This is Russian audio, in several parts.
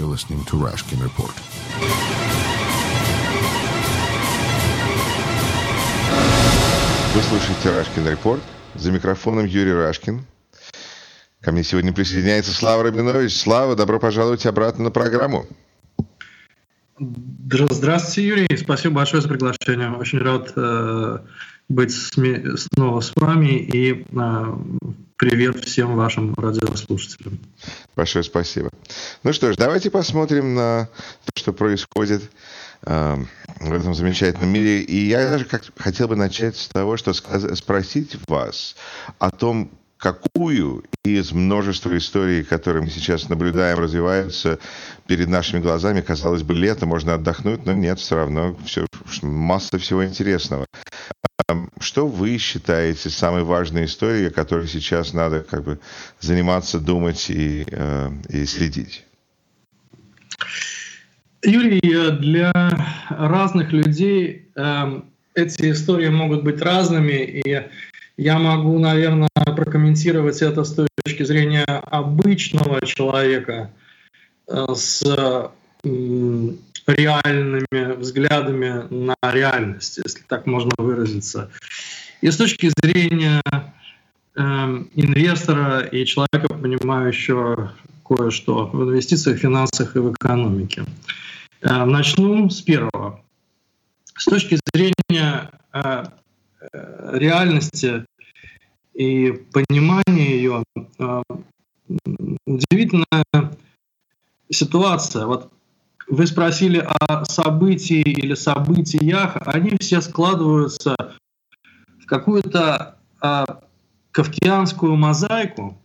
You're listening to Rashkin Report. Вы слушаете Рашкин Репорт. За микрофоном Юрий Рашкин. Ко мне сегодня присоединяется Слава Рабинович. Слава, добро пожаловать обратно на программу. Здравствуйте, Юрий. Спасибо большое за приглашение. Очень рад э, быть снова с вами и э, привет всем вашим радиослушателям. Большое спасибо. Ну что ж, давайте посмотрим на то, что происходит э, в этом замечательном мире. И я даже как, хотел бы начать с того, что спросить вас о том, какую из множества историй, которые мы сейчас наблюдаем, развиваются перед нашими глазами. Казалось бы, лето, можно отдохнуть, но нет, все равно все, масса всего интересного. Что вы считаете самой важной историей, о которой сейчас надо как бы заниматься, думать и, э, и следить? Юрий, для разных людей э, эти истории могут быть разными, и я могу, наверное, прокомментировать это с точки зрения обычного человека, э, с реальными взглядами на реальность, если так можно выразиться. И с точки зрения э, инвестора и человека, понимающего кое-что в инвестициях, финансах и в экономике. Э, начну с первого. С точки зрения э, э реальности и понимания ее, э, удивительная ситуация. Вот вы спросили о событии или событиях, они все складываются в какую-то а, кавкианскую мозаику,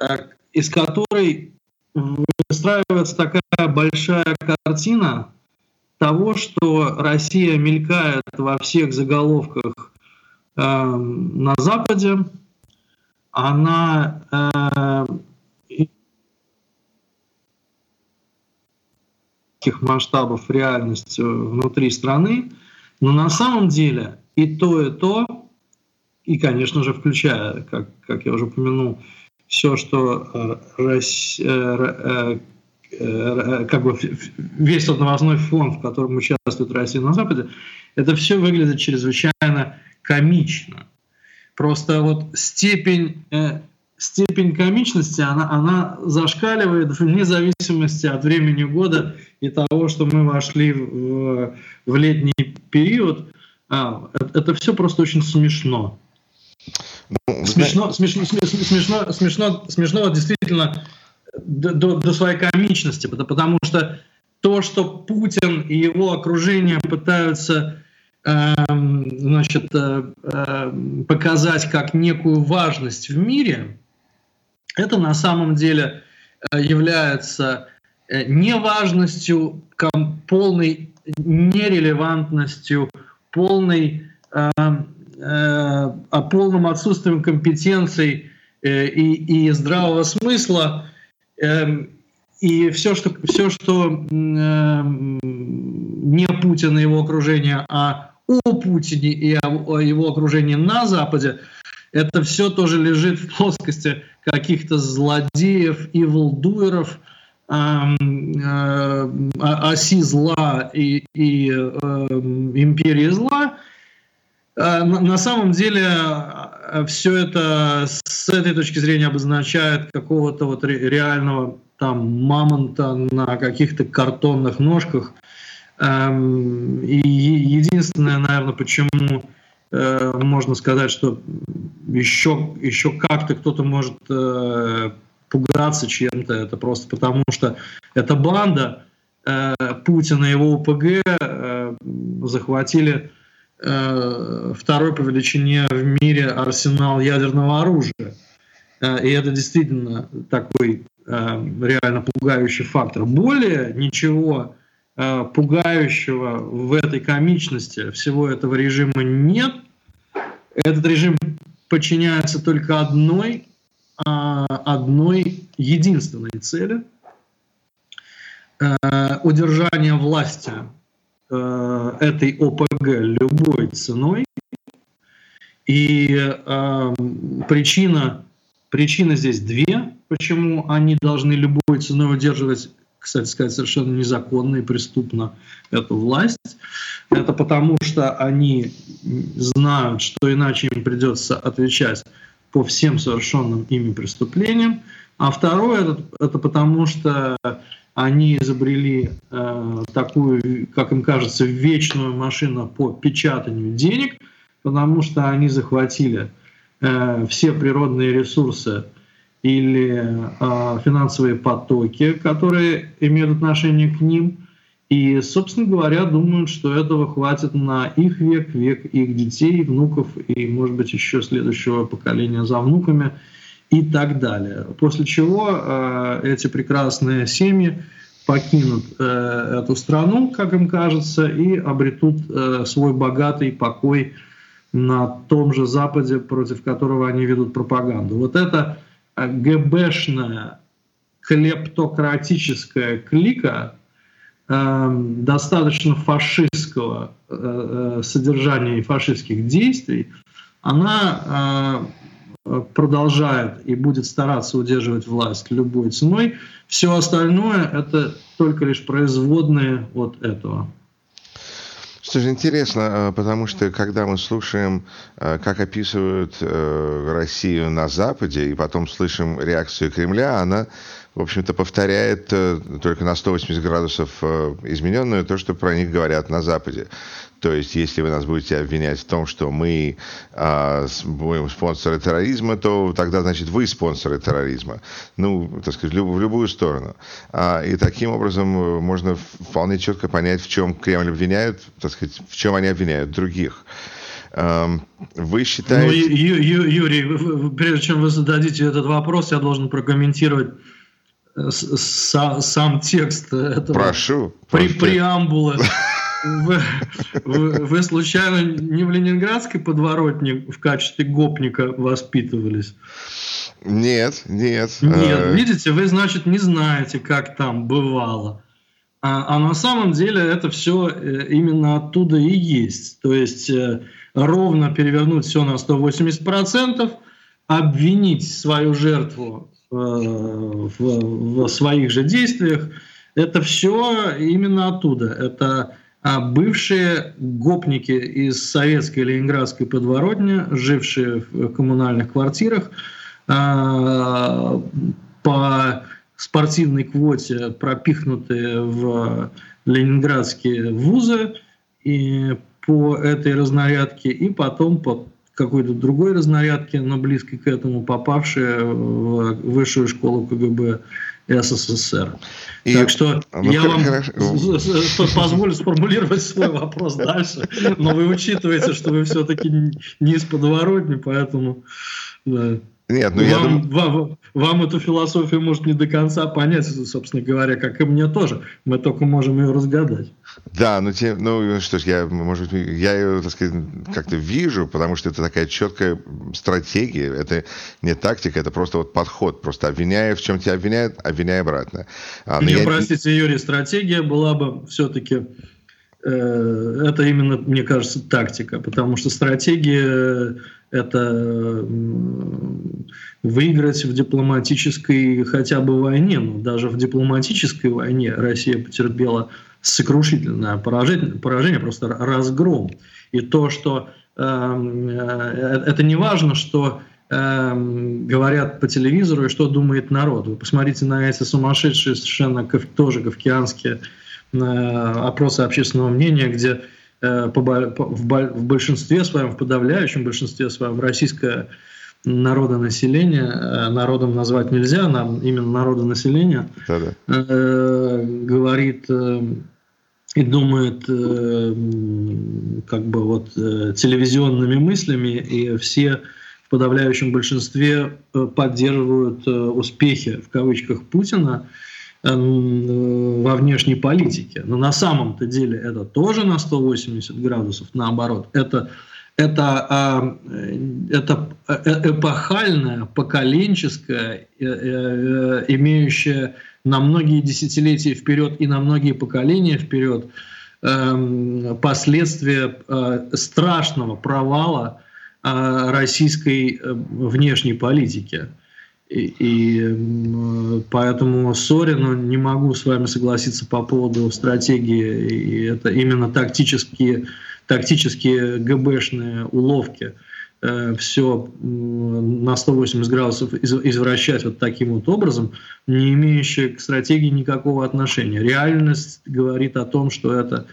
а, из которой выстраивается такая большая картина того, что Россия мелькает во всех заголовках э, на Западе, она э, таких масштабов реальность внутри страны, но на самом деле и то, и то, и, конечно же, включая, как, как я уже упомянул, все, что э, э, э, как бы весь тот новостной фон, в котором участвует Россия на Западе, это все выглядит чрезвычайно комично. Просто вот степень степень комичности, она, она зашкаливает вне зависимости от времени года и того, что мы вошли в, в летний период. А, это, это все просто очень смешно. Ну, смешно, смешно, смешно, смешно, смешно действительно до, до, до своей комичности, потому что то, что Путин и его окружение пытаются э, значит, э, э, показать как некую важность в мире, это на самом деле э, является э, неважностью, полной нерелевантностью, полной, э, э, полным отсутствием компетенций и, и здравого смысла. И все, что, все, что не Путин и его окружение, а о Путине и о, о его окружении на Западе, это все тоже лежит в плоскости каких-то злодеев и волдуеров, э, оси зла и, и э, империи зла. Э, на, на самом деле э, все это с этой точки зрения обозначает какого-то вот реального там мамонта на каких-то картонных ножках. Эм, и единственное, наверное, почему Э, можно сказать, что еще, еще как-то кто-то может э, пугаться чем-то. Это просто потому, что эта банда э, Путина и его ОПГ захватили второй по величине в мире арсенал ядерного оружия. И это действительно такой реально пугающий фактор. Более ничего пугающего в этой комичности всего этого режима нет. Этот режим подчиняется только одной, а, одной единственной цели э, – удержание власти э, этой ОПГ любой ценой. И причина, причина здесь две, почему они должны любой ценой удерживать кстати сказать, совершенно незаконно и преступно эту власть. Это потому, что они знают, что иначе им придется отвечать по всем совершенным ими преступлениям. А второе это, это потому, что они изобрели э, такую, как им кажется, вечную машину по печатанию денег, потому что они захватили э, все природные ресурсы или э, финансовые потоки, которые имеют отношение к ним. И, собственно говоря, думают, что этого хватит на их век, век их детей, внуков и, может быть, еще следующего поколения за внуками и так далее. После чего э, эти прекрасные семьи покинут э, эту страну, как им кажется, и обретут э, свой богатый покой на том же Западе, против которого они ведут пропаганду. Вот это ГБшная клептократическая клика э, достаточно фашистского э, э содержания и фашистских действий, она продолжает и будет стараться удерживать власть любой ценой. Все остальное – это только лишь производные от этого. Же интересно, а, потому что когда мы слушаем, а, как описывают э, Россию на Западе, и потом слышим реакцию Кремля, она в общем-то, повторяет э, только на 180 градусов э, измененную то, что про них говорят на Западе. То есть, если вы нас будете обвинять в том, что мы э, будем спонсоры терроризма, то тогда, значит, вы спонсоры терроризма. Ну, так сказать, в любую сторону. А, и таким образом э, можно вполне четко понять, в чем Кремль обвиняет, так сказать, в чем они обвиняют других. Эм, вы считаете... Ну, Ю, Ю, Юрий, прежде чем вы зададите этот вопрос, я должен прокомментировать сам, сам текст этого Прошу. При, преамбулы. Вы, вы, вы случайно не в ленинградской подворотне в качестве гопника воспитывались? Нет, нет. Нет, э. видите, вы, значит, не знаете, как там бывало. А, а на самом деле это все э, именно оттуда и есть. То есть э, ровно перевернуть все на 180%, обвинить свою жертву в, в своих же действиях, это все именно оттуда. Это а, бывшие гопники из советской ленинградской подворотни, жившие в коммунальных квартирах, а, по спортивной квоте пропихнутые в ленинградские вузы и по этой разнарядке, и потом по какой-то другой разнарядки, но близкой к этому, попавшие в высшую школу КГБ СССР. И, так что ну, я вам хорошо. позволю сформулировать свой вопрос дальше, но вы учитываете, что вы все-таки не из подворотни, поэтому... Да. Нет, ну вам, я думаю... вам, вам эту философию может не до конца понять, собственно говоря, как и мне тоже. Мы только можем ее разгадать. Да, ну, те, ну что ж, я, может я ее, так сказать, как-то вижу, потому что это такая четкая стратегия, это не тактика, это просто вот подход, просто обвиняя, в чем тебя обвиняют, обвиняй обратно. А, не, я... простите, Юрий, стратегия была бы все-таки Э, это именно, мне кажется, тактика, потому что стратегия – это выиграть в дипломатической хотя бы войне, но даже в дипломатической войне Россия потерпела сокрушительное поражение, поражение просто разгром. И то, что эм, э, это не важно, что э, говорят по телевизору и что думает народ. Вы посмотрите на эти сумасшедшие совершенно тоже кавкианские опросы общественного мнения, где э, в большинстве своем, в подавляющем большинстве своем российское народонаселение, э, народом назвать нельзя, нам именно народонаселение, Да-да. Э, говорит и думает как бы вот телевизионными мыслями, и все в подавляющем большинстве поддерживают успехи в кавычках Путина, Эм, во внешней политике. Но на самом-то деле это тоже на 180 градусов, наоборот. Это, это, а, это э, эпохальная, поколенческая, э, э, имеющая на многие десятилетия вперед и на многие поколения вперед эм, последствия страшного провала российской внешней политики. И, и поэтому Сорину не могу с вами согласиться по поводу стратегии. И это именно тактические, тактические ГБшные уловки. Э, все на 180 градусов извращать вот таким вот образом, не имеющие к стратегии никакого отношения. Реальность говорит о том, что это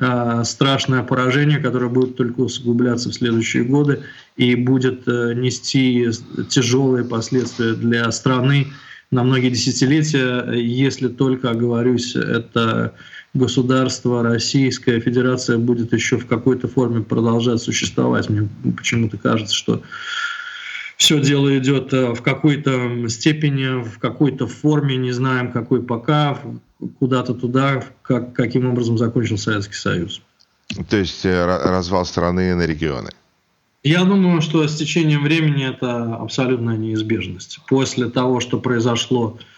Э, страшное поражение, которое будет только усугубляться в следующие годы и будет э, нести тяжелые последствия для страны на многие десятилетия, если только, оговорюсь, это государство, Российская Федерация будет еще в какой-то форме продолжать существовать. Мне почему-то кажется, что все дело идет э, в какой-то степени, в какой-то форме, не знаем какой пока, куда-то туда, как, каким образом закончил Советский Союз. То есть э, развал страны на регионы? Я думаю, что с течением времени это абсолютная неизбежность. После того, что произошло э,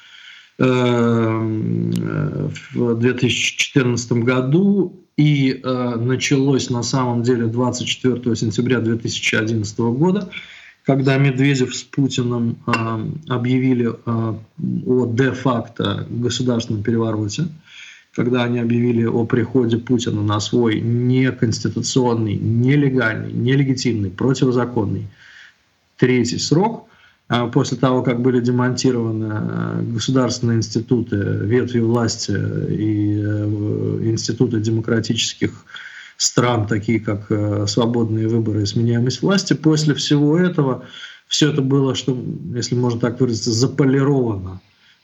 в 2014 году и э, началось на самом деле 24 сентября 2011 года, когда Медведев с Путиным э, объявили э, о де-факто государственном перевороте, когда они объявили о приходе Путина на свой неконституционный, нелегальный, нелегитимный, противозаконный третий срок, э, после того, как были демонтированы государственные институты, ветви власти и институты демократических стран, такие как э, свободные выборы и сменяемость власти. После всего этого все это было, что, если можно так выразиться, заполировано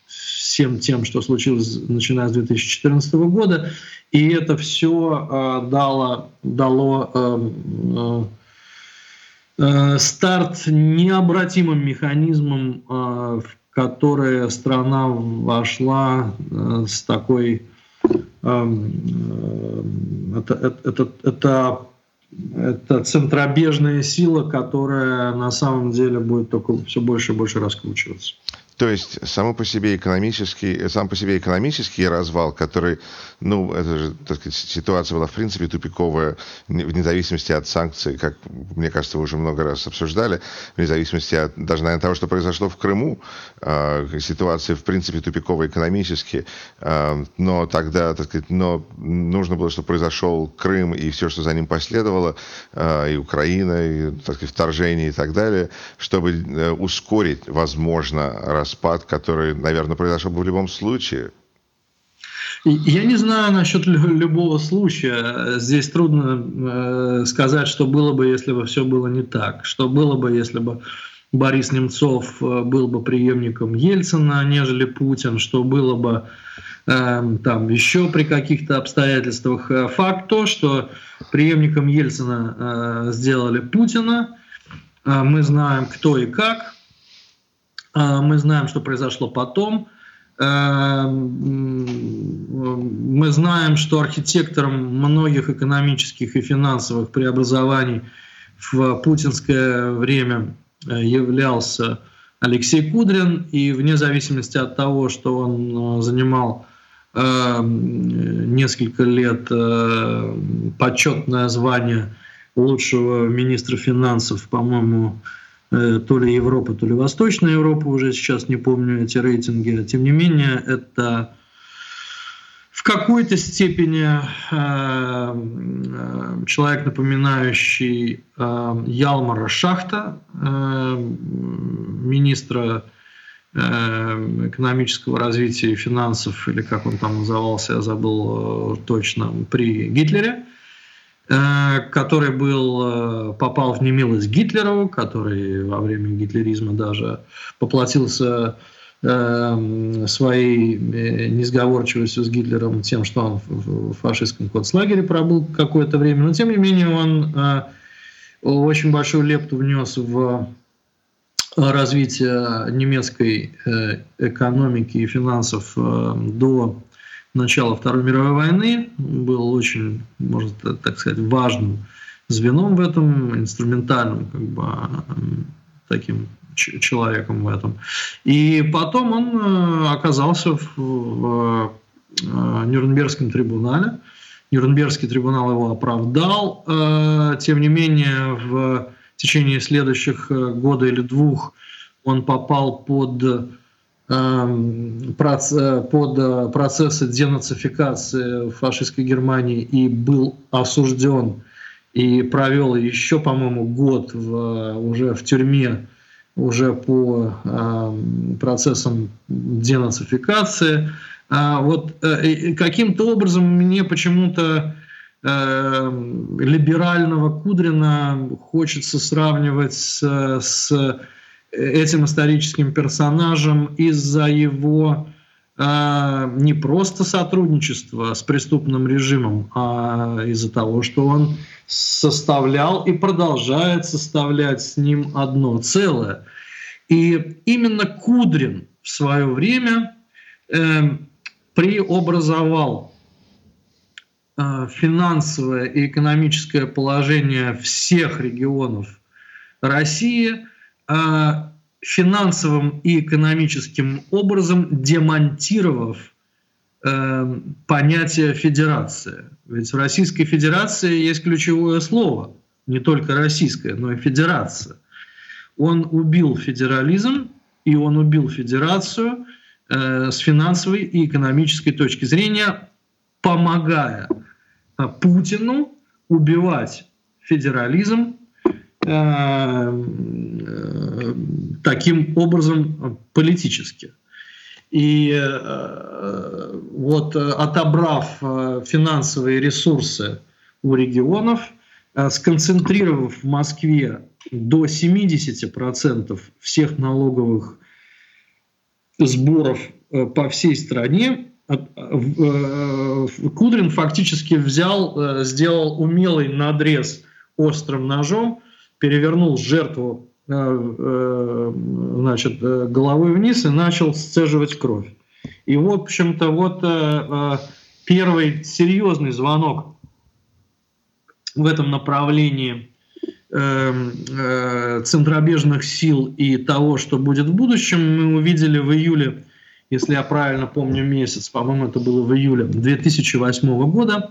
всем тем, что случилось начиная с 2014 года. И это все э, дало, дало э, э, э, старт необратимым механизмам, э, в которые страна вошла э, с такой Эм, это, это, это, это центробежная сила, которая на самом деле будет только все больше и больше раскручиваться. То есть само по себе экономический, сам по себе экономический развал, который, ну, это же, так сказать, ситуация была в принципе тупиковая, вне зависимости от санкций, как, мне кажется, вы уже много раз обсуждали, вне зависимости от, даже, наверное, того, что произошло в Крыму, э, ситуация, в принципе, тупиковая экономически, э, но тогда, так сказать, но нужно было, чтобы произошел Крым и все, что за ним последовало, э, и Украина, и, так сказать, вторжение и так далее, чтобы э, ускорить, возможно, распад, который, наверное, произошел бы в любом случае. Я не знаю насчет любого случая. Здесь трудно э, сказать, что было бы, если бы все было не так. Что было бы, если бы Борис Немцов э, был бы преемником Ельцина, нежели Путин, что было бы э, там еще при каких-то обстоятельствах. Э, факт то, что преемником Ельцина э, сделали Путина. Э, мы знаем, кто и как. А, мы знаем, что произошло потом. Э, мы знаем, что архитектором многих экономических и финансовых преобразований в путинское время э, являлся Алексей Кудрин, и вне зависимости от того, что он э, занимал несколько лет почетное звание лучшего министра финансов, по-моему, то ли Европа, то ли Восточная Европа, уже сейчас не помню эти рейтинги. Тем не менее, это в какой-то степени э, э, человек, напоминающий Ялмара Шахта, министра экономического развития и финансов, или как он там назывался, я забыл точно, при Гитлере. Э, который был, э, попал в немилость Гитлеру, который во время гитлеризма даже поплатился э, своей несговорчивостью с Гитлером тем, что он в фашистском концлагере пробыл какое-то время. Но тем не менее он очень большую лепту внес в развитие немецкой экономики и финансов до начала Второй мировой войны, был очень, можно так сказать, важным звеном в этом, инструментальным как бы, таким человеком в этом. И потом он э, оказался в, в э, Нюрнбергском трибунале. Нюрнбергский трибунал его оправдал. Э, тем не менее, в течение следующих года или двух он попал под под э, процессы денацификации фашистской Германии и был осужден и провел еще, по-моему, год в, уже в тюрьме уже по э, процессам денацификации. А вот э, каким-то образом мне почему-то э, либерального Кудрина хочется сравнивать с, с этим историческим персонажем из-за его э, не просто сотрудничества с преступным режимом, а из-за того, что он составлял и продолжает составлять с ним одно целое. И именно Кудрин в свое время э, преобразовал э, финансовое и экономическое положение всех регионов России – а, финансовым и экономическим образом демонтировав э, понятие федерация. Ведь в Российской Федерации есть ключевое слово, не только российское, но и федерация. Он убил федерализм, и он убил федерацию э, с финансовой и экономической точки зрения, помогая э, Путину убивать федерализм таким образом политически. И э, вот отобрав финансовые ресурсы у регионов, сконцентрировав в Москве до 70% всех налоговых сборов по всей стране, Кудрин фактически взял, сделал умелый надрез острым ножом перевернул жертву э, э, значит, э, головой вниз и начал сцеживать кровь. И, в общем-то, вот первый серьезный звонок в этом направлении центробежных сил и того, что будет в будущем, мы увидели в июле, если я правильно помню месяц, по-моему, это было в июле 2008 года,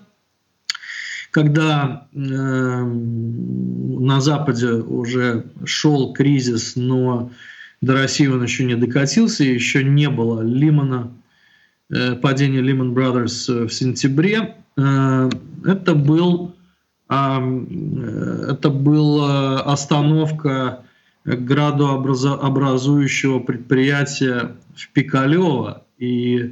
когда э, на Западе уже шел кризис, но до России он еще не докатился, еще не было Лимана, э, падения Lehman Brothers в сентябре. Э, это был, э, это была остановка градообразующего предприятия в Пикалево. И Э,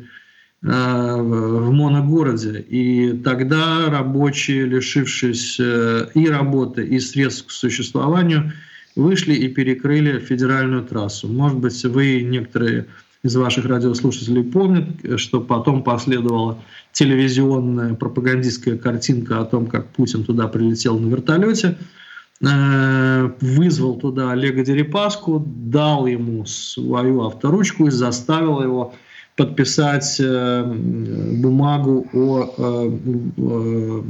в моногороде. И тогда рабочие, лишившись э, и работы, и средств к существованию, вышли и перекрыли федеральную трассу. Может быть, вы, некоторые из ваших радиослушателей помнят, что потом последовала телевизионная пропагандистская картинка о том, как Путин туда прилетел на вертолете, э, вызвал туда Олега Дерипаску, дал ему свою авторучку и заставил его подписать э, бумагу о э,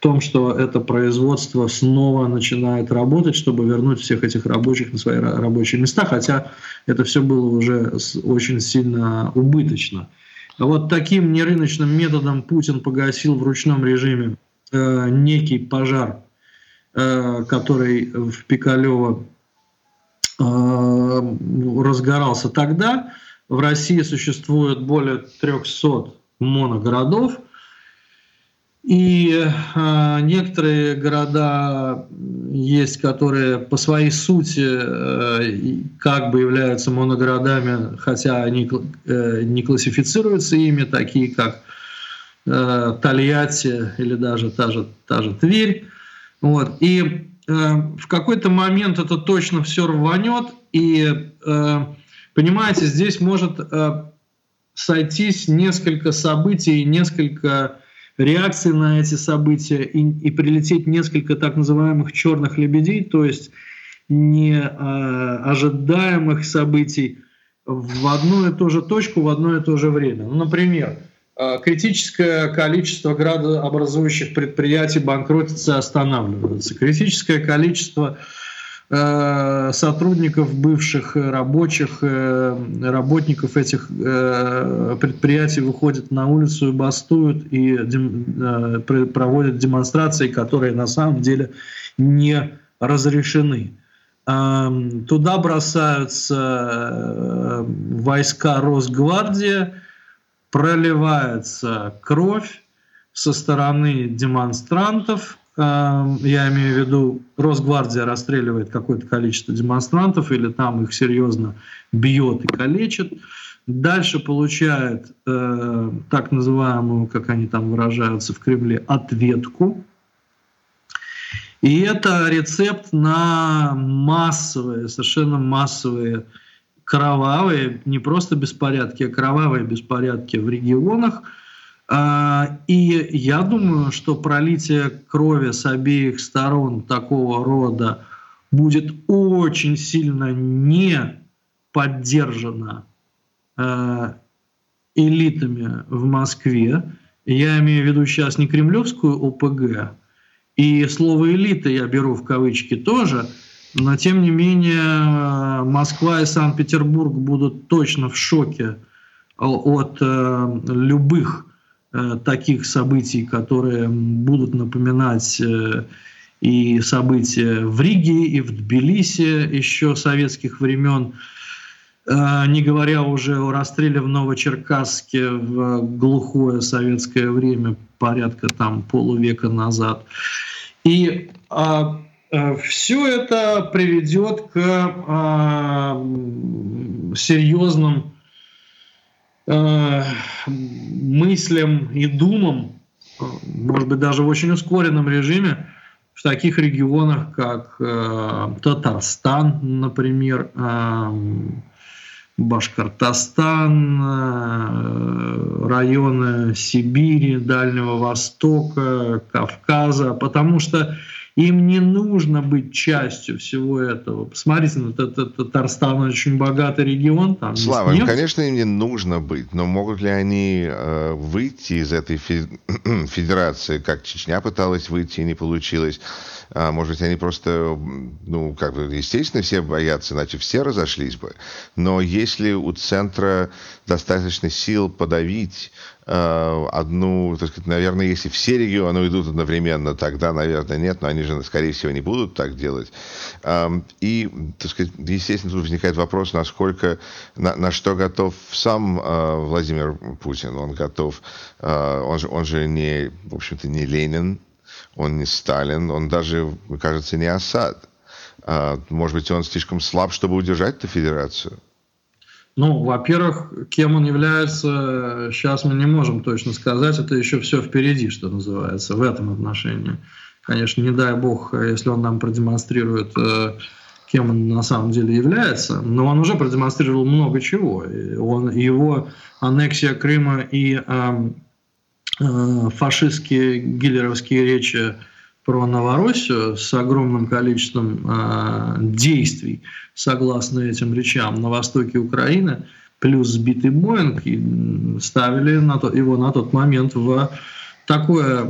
том, что это производство снова начинает работать, чтобы вернуть всех этих рабочих на свои рабочие места, хотя это все было уже очень сильно убыточно. Вот таким нерыночным методом Путин погасил в ручном режиме э, некий пожар, э, который в Пикалево э, разгорался тогда. В России существует более 300 моногородов, и э, некоторые города есть, которые по своей сути э, как бы являются моногородами, хотя они э, не классифицируются ими, такие как э, Тольятти или даже та же, та же Тверь. Вот. И э, в какой-то момент это точно все рванет, и э, Понимаете, здесь может э, сойтись несколько событий, несколько реакций на эти события и, и прилететь несколько так называемых черных лебедей, то есть неожидаемых э, событий в одну и ту же точку в одно и то же время. Ну, например, э, критическое количество градообразующих предприятий банкротится и останавливается. Критическое количество Э, сотрудников, бывших рабочих, э, работников этих э, предприятий выходят на улицу и бастуют и проводят демонстрации, которые на самом деле не разрешены. Эм, туда бросаются э, войска Росгвардии, проливается кровь со стороны демонстрантов. Эм, я имею в виду, Росгвардия расстреливает какое-то количество демонстрантов или там их серьезно бьет и калечит. Дальше получает э, так называемую, как они там выражаются в Кремле, ответку и это рецепт на массовые, совершенно массовые кровавые, не просто беспорядки, а кровавые беспорядки в регионах. А, и я думаю, что пролитие крови с обеих сторон такого рода будет очень сильно не поддержано а, элитами в Москве. Я имею в виду сейчас не кремлевскую ОПГ, и слово «элита» я беру в кавычки тоже, но тем не менее Москва и Санкт-Петербург будут точно в шоке от э, любых э, таких событий, которые будут напоминать э, и события в Риге, и в Тбилиси еще советских времен, э, не говоря уже о расстреле в Новочеркасске в глухое советское время порядка там полувека назад. И а, а, все это приведет к а, серьезным а, мыслям и думам, может быть, даже в очень ускоренном режиме, в таких регионах, как э, Татарстан, например, э, Башкортостан, э, районы Сибири, Дальнего Востока, Кавказа, потому что им не нужно быть частью всего этого. Посмотрите, ну, Татарстан очень богатый регион. Там Слава, им, конечно, им не нужно быть, но могут ли они э, выйти из этой федерации, как Чечня пыталась выйти и не получилось? А, может быть, они просто, ну, как бы, естественно, все боятся, иначе все разошлись бы. Но если у центра достаточно сил подавить э, одну, так сказать, наверное, если все регионы уйдут одновременно, тогда, наверное, нет, но они же, скорее всего, не будут так делать. Э, и, так сказать, естественно, тут возникает вопрос, насколько, на, на что готов сам э, Владимир Путин. Он готов, э, он, же, он же не, в общем-то, не Ленин, он не Сталин, он даже, кажется, не Асад. А, может быть, он слишком слаб, чтобы удержать эту федерацию? Ну, во-первых, кем он является, сейчас мы не можем точно сказать. Это еще все впереди, что называется, в этом отношении. Конечно, не дай бог, если он нам продемонстрирует, э, кем он на самом деле является, но он уже продемонстрировал много чего. Он, его аннексия Крыма и Э, фашистские гиллеровские речи про Новороссию с огромным количеством э, действий согласно этим речам на востоке Украины, плюс сбитый Боинг, и ставили на то, его на тот момент в такое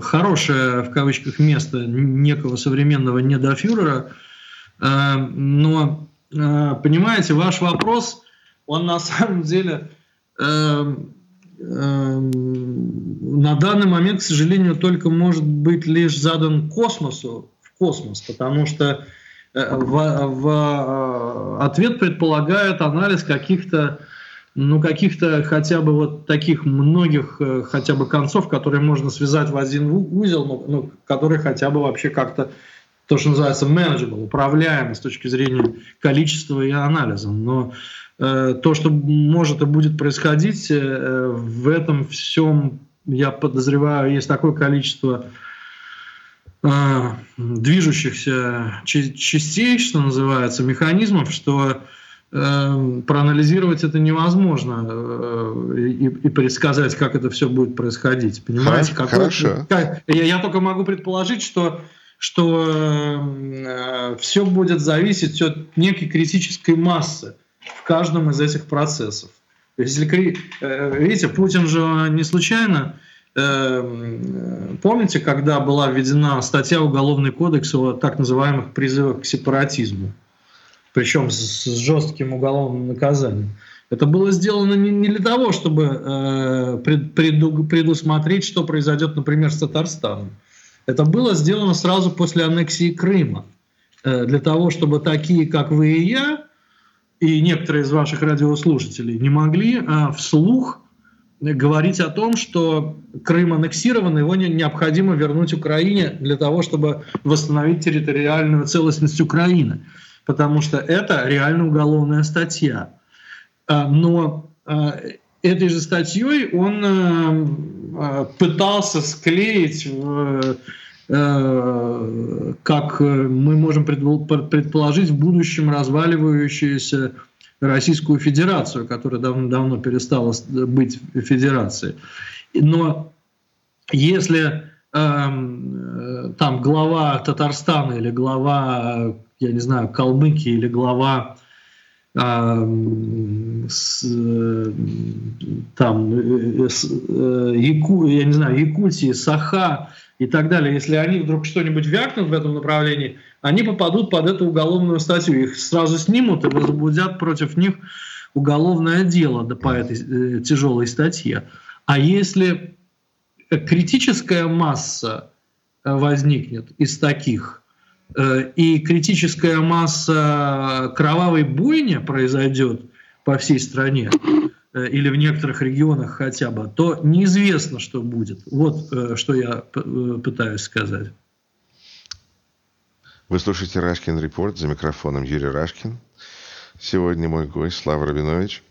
хорошее, в кавычках, место некого современного недофюрера. Э, но, э, понимаете, ваш вопрос, он на самом деле... Э, Эм, на данный момент, к сожалению, только может быть лишь задан космосу, в космос, потому что э, в, в э, ответ предполагает анализ каких-то ну, каких-то хотя бы вот таких многих э, хотя бы концов, которые можно связать в один узел, ну, ну которые хотя бы вообще как-то то, что называется manageable, управляемы с точки зрения количества и анализа. Но Э, то, что может и будет происходить, э, в этом всем, я подозреваю, есть такое количество э, движущихся частей, что называется, механизмов, что проанализировать это невозможно и, и предсказать, как это все будет происходить. Понимаете? Хорошо. Как, я, я только могу предположить, что что э, все будет зависеть от некой критической массы в каждом из этих процессов. Если, э, видите, Путин же не случайно, э, помните, когда была введена статья Уголовный кодекс о так называемых призывах к сепаратизму, причем с, жестким уголовным наказанием. Это было сделано не, для того, чтобы э, пред, предусмотреть, что произойдет, например, с Татарстаном. Это было сделано сразу после аннексии Крыма для того, чтобы такие, как вы и я, и некоторые из ваших радиослушателей не могли вслух говорить о том, что Крым аннексирован, его необходимо вернуть Украине для того, чтобы восстановить территориальную целостность Украины. Потому что это реально уголовная статья. А, но а, этой же статьей он а, пытался склеить как мы можем предположить, в будущем разваливающуюся Российскую Федерацию, которая давно-давно перестала быть федерацией. Но если э, там глава Татарстана или глава, я не знаю, Калмыкии или глава э, с, э, там, э, с, э, Яку, я не знаю, Якутии, Саха и так далее, если они вдруг что-нибудь вякнут в этом направлении, они попадут под эту уголовную статью. Их сразу снимут и возбудят против них уголовное дело по этой э, тяжелой статье. А если критическая масса э, возникнет из таких, э, и критическая масса кровавой бойни произойдет по всей стране, или в некоторых регионах хотя бы, то неизвестно, что будет. Вот что я пытаюсь сказать. Вы слушаете «Рашкин Репорт» за микрофоном Юрий Рашкин. Сегодня мой гость Слава Рабинович.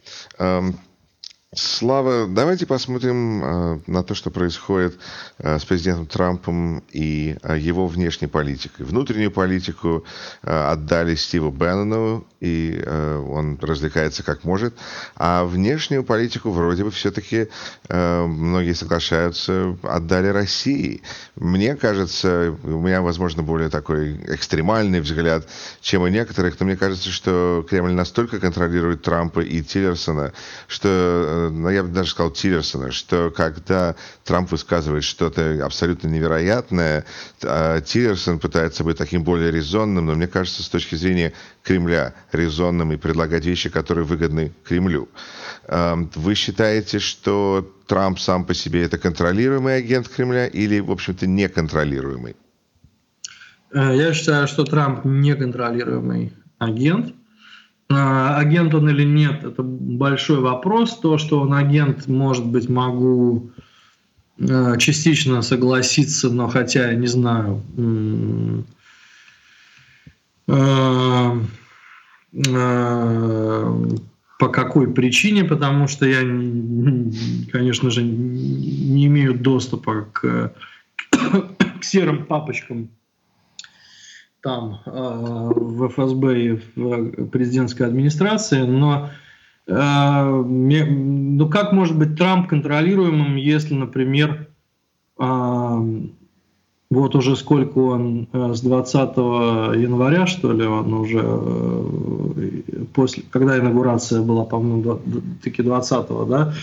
Слава, давайте посмотрим э, на то, что происходит э, с президентом Трампом и э, его внешней политикой. Внутреннюю политику отдали Стиву Беннону, и он развлекается как может. А внешнюю политику вроде бы все-таки многие соглашаются отдали России. Мне кажется, у меня, возможно, более такой экстремальный взгляд, чем у некоторых, но мне кажется, что Кремль настолько контролирует Трампа и Тиллерсона, что э, ну, я бы даже сказал Тиллерсона, что когда Трамп высказывает что-то абсолютно невероятное, а Тиллерсон пытается быть таким более резонным, но мне кажется, с точки зрения Кремля, резонным и предлагать вещи, которые выгодны Кремлю. Вы считаете, что Трамп сам по себе это контролируемый агент Кремля или, в общем-то, неконтролируемый? Э, я считаю, что Трамп неконтролируемый агент. А, агент он или нет, это большой вопрос. То, что он агент, может быть, могу а, частично согласиться, но хотя я не знаю а, по какой причине, потому что я, конечно же, не имею доступа к, к серым папочкам там э, в ФСБ и в президентской администрации, но э, ну как может быть Трамп контролируемым, если, например, э, вот уже сколько он с 20 января, что ли, он уже после, когда инаугурация была, по-моему, таки 20 да,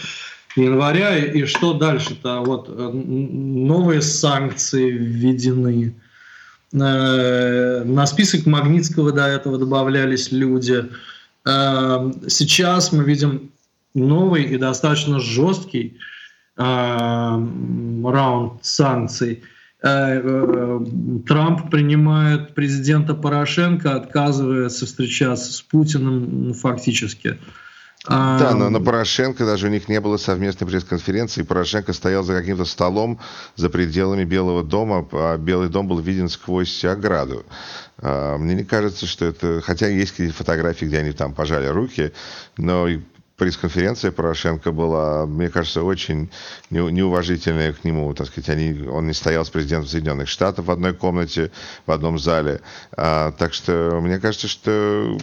января, и что дальше-то? Вот новые санкции введены, на список Магнитского до этого добавлялись люди. Э, сейчас мы видим новый и достаточно жесткий э, раунд санкций. Трамп принимает президента Порошенко, отказывается встречаться с Путиным ну, фактически. Да, но на Порошенко даже у них не было совместной пресс-конференции. Порошенко стоял за каким-то столом за пределами Белого дома, а Белый дом был виден сквозь ограду. А, мне не кажется, что это... Хотя есть какие-то фотографии, где они там пожали руки, но пресс-конференция Порошенко была, мне кажется, очень неуважительная к нему. Так сказать, они, он не стоял с президентом Соединенных Штатов в одной комнате, в одном зале. А, так что мне кажется, что...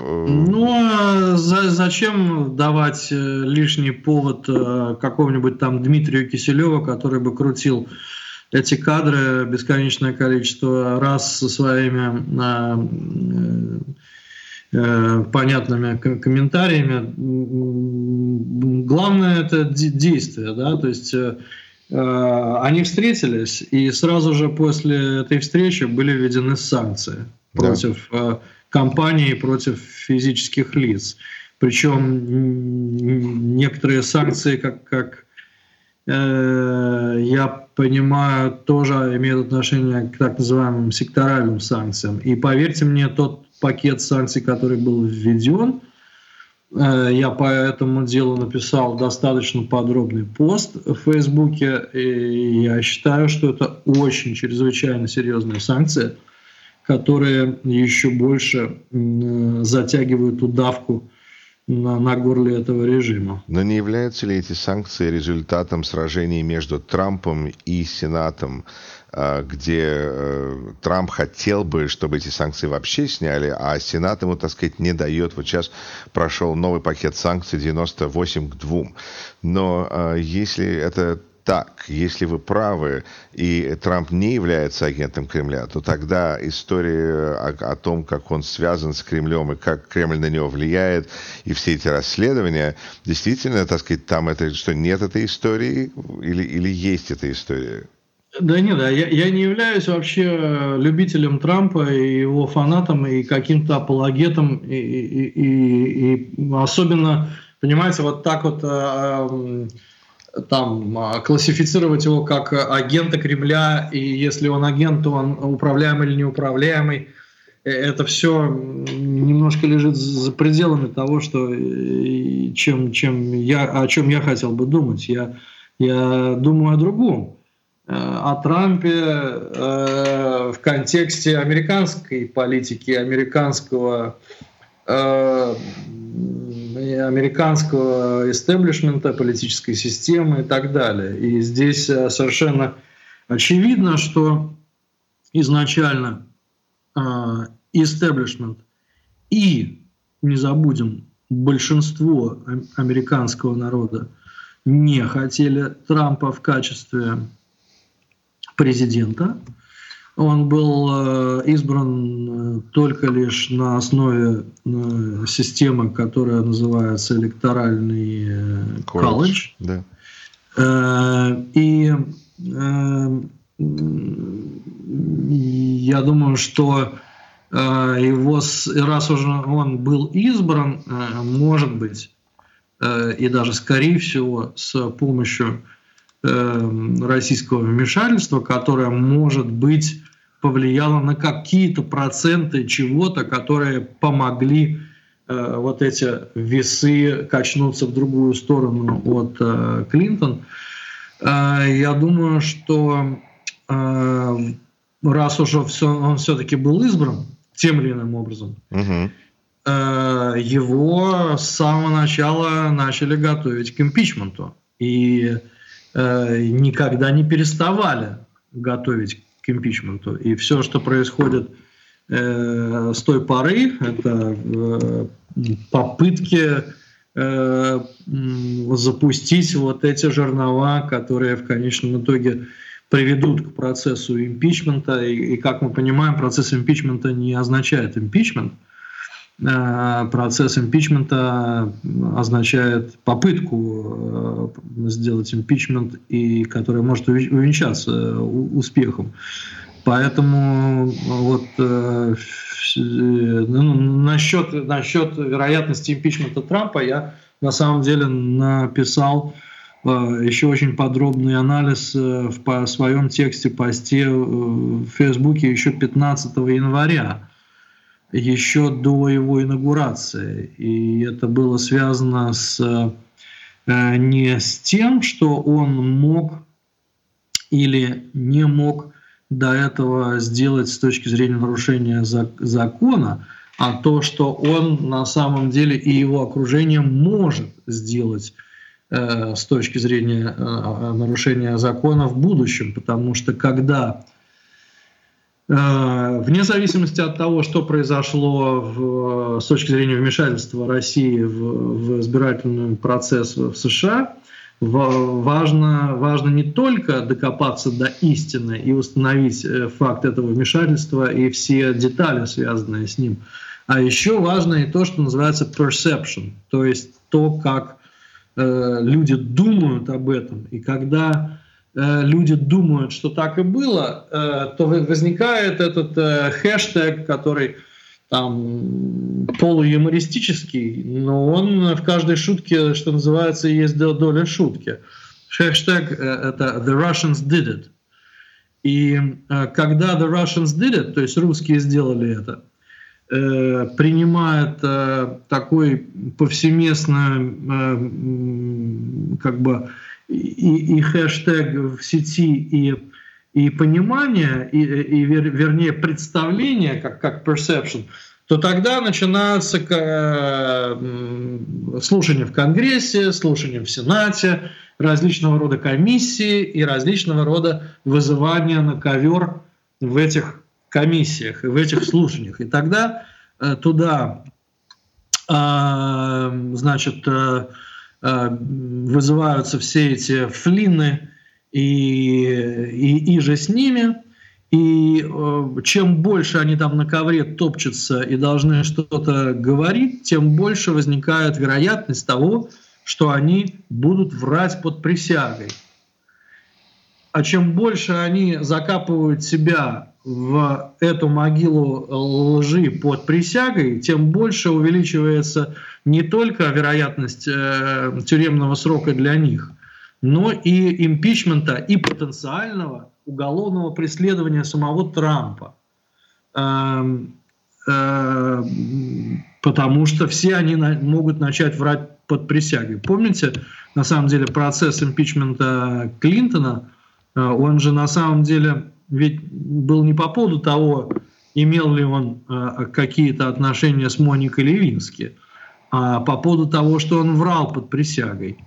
Э, ну, а за, зачем давать э, лишний повод э, какому-нибудь там Дмитрию Киселеву, который бы крутил эти кадры бесконечное количество раз со своими понятными комментариями. Главное это действие, да, то есть э, э, они встретились, и сразу же после этой встречи были введены санкции да. против компаний, против физических лиц. Причем некоторые санкции, как, как я понимаю, тоже имеют отношение к так называемым секторальным санкциям. И поверьте мне, тот пакет санкций, который был введен, э, я по этому делу написал достаточно подробный пост в Фейсбуке, и я считаю, что это очень чрезвычайно серьезные санкции, которые еще больше затягивают удавку на, на горле этого режима. Но не являются ли эти санкции результатом сражений между Трампом и Сенатом, а, где э, Трамп хотел бы, чтобы эти санкции вообще сняли, а Сенат ему, так сказать, не дает. Вот сейчас прошел новый пакет санкций 98 к 2. Но а, если это так, если вы правы, и Трамп не является агентом Кремля, то тогда история о, о том, как он связан с Кремлем и как Кремль на него влияет, и все эти расследования, действительно, так сказать, там это что, нет этой истории или, или есть эта история? Да нет, да, я, я не являюсь вообще любителем Трампа и его фанатом и каким-то апологетом, и, и, и, и особенно, понимаете, вот так вот э, там а, классифицировать его как агента Кремля, и если он агент, то он управляемый или неуправляемый. Э, это все немножко лежит за пределами того, что, э, чем, чем я, о чем я хотел бы думать. Я, я думаю о другом. Э, о Трампе э, в контексте американской политики, американского э, американского истеблишмента, политической системы и так далее. И здесь э, совершенно очевидно, что изначально истеблишмент и, не забудем, большинство американского народа не хотели Трампа в качестве президента. Он был э, избран э, только лишь на основе э, системы, которая называется электоральный колледж. Да. И я думаю, что его, раз уже он был избран, может быть, и даже скорее всего с помощью российского вмешательства, которое может быть повлияло на какие-то проценты чего-то, которые помогли э, вот эти весы качнуться в другую сторону от э, Клинтон. Э, я думаю, что э, раз уже все, он все-таки был избран тем или иным образом, угу. э, его с самого начала начали готовить к импичменту. И э, никогда не переставали готовить к импичменту. И все, что происходит э, с той поры, это э, попытки э, запустить вот эти жернова, которые в конечном итоге приведут к процессу импичмента. И, и как мы понимаем, процесс импичмента не означает импичмент. Э, процесс импичмента означает попытку э, сделать импичмент, и который может увенчаться э, успехом. Поэтому вот ну, насчет, насчет вероятности импичмента Трампа я на самом деле написал еще очень подробный анализ в своем тексте, посте в Фейсбуке еще 15 января еще до его инаугурации. И это было связано с, э, не с тем, что он мог или не мог до этого сделать с точки зрения нарушения закона, а то, что он на самом деле и его окружение может сделать э, с точки зрения э, нарушения закона в будущем, потому что когда вне зависимости от того, что произошло в, с точки зрения вмешательства России в, в избирательный процесс в США, важно, важно не только докопаться до истины и установить э, факт этого вмешательства и все детали, связанные с ним, а еще важно и то, что называется perception, то есть то, как э, люди думают об этом. И когда Э, люди думают, что так и было, э, то возникает этот э, хэштег, который там полуюмористический, но он в каждой шутке, что называется, есть доля шутки. Хэштег это The Russians did it. И когда The Russians did it, то есть русские сделали это, принимает такой повсеместно как бы и, и хэштег в сети, и, и понимание, и, и вер, вернее представление, как, как perception, то тогда начинаются слушания в Конгрессе, слушания в Сенате, различного рода комиссии и различного рода вызывания на ковер в этих комиссиях и в этих слушаниях. И тогда э, туда, э, значит, э, Э, вызываются все эти флины и, и, и же с ними. И э, чем больше они там на ковре топчутся и должны что-то говорить, тем больше возникает вероятность того, что они будут врать под присягой. А чем больше они закапывают себя в эту могилу лжи под присягой, тем больше увеличивается не только вероятность э, тюремного срока для них, но и импичмента и потенциального уголовного преследования самого Трампа. Э, э, потому что все они на, могут начать врать под присягой. Помните, на самом деле, процесс импичмента Клинтона, э, он же на самом деле ведь был не по поводу того, имел ли он э, какие-то отношения с Моникой Левински, а по поводу того, что он врал под присягой.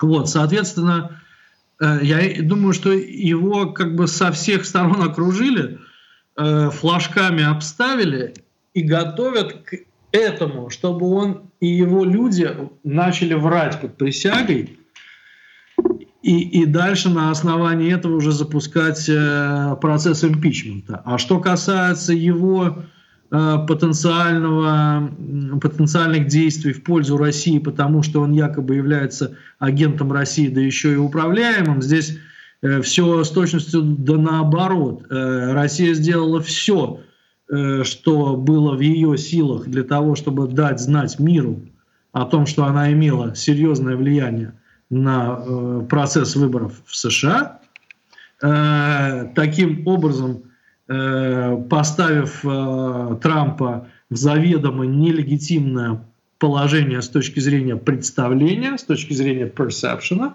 Вот, соответственно, э, я думаю, что его как бы со всех сторон окружили, э, флажками обставили и готовят к этому, чтобы он и его люди начали врать под присягой, и, и дальше на основании этого уже запускать э, процесс импичмента. А что касается его э, потенциального, потенциальных действий в пользу России, потому что он якобы является агентом России, да еще и управляемым, здесь э, все с точностью да наоборот. Россия сделала все, что было в ее силах для того, чтобы дать знать миру о том, что она имела серьезное влияние на э, процесс выборов в США, э, таким образом э, поставив Трампа в заведомо нелегитимное положение с точки зрения представления, с точки зрения perception,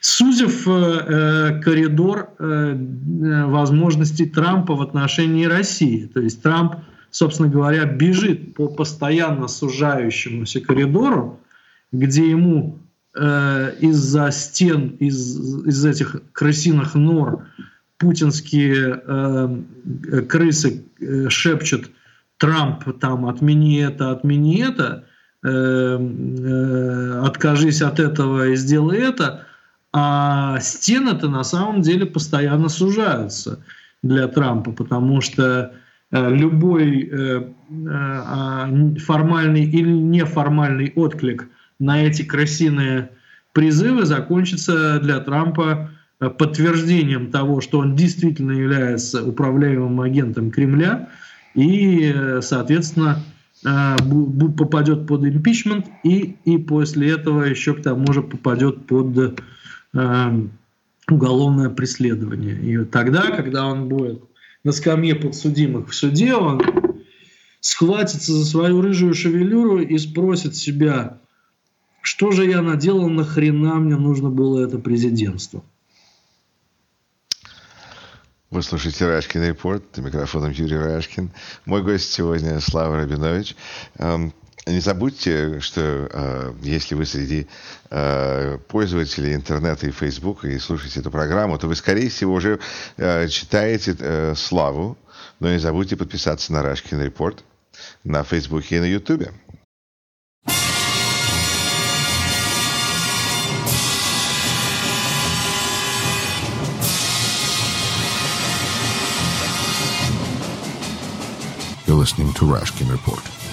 сузив коридор возможностей Трампа в отношении России. То есть Трамп, собственно говоря, бежит по постоянно сужающемуся коридору, где ему э, из-за стен, из, из этих крысиных нор путинские э, крысы э, шепчут Трамп там отмени это, отмени это, э, э, откажись от этого и сделай это, а стены-то на самом деле постоянно сужаются для Трампа, потому что э, любой э, э, формальный или неформальный отклик на эти красивые призывы закончатся для Трампа э, подтверждением того, что он действительно является управляемым агентом Кремля и, э, соответственно, э, попадет под импичмент и, и после этого еще к тому же попадет под уголовное преследование. И тогда, когда он будет на скамье подсудимых в суде, он схватится за свою рыжую шевелюру и спросит себя, что же я наделал, нахрена мне нужно было это президентство? Вы слушаете Рашкин Репорт, микрофоном Юрий Рашкин. Мой гость сегодня Слава Рабинович. Эм, не забудьте, что э, если вы среди э, пользователей интернета и Фейсбука и слушаете эту программу, то вы, скорее всего, уже э, читаете Славу, но не забудьте подписаться на Рашкин Репорт на Фейсбуке и на Ютубе. Listening to Rashkin Report.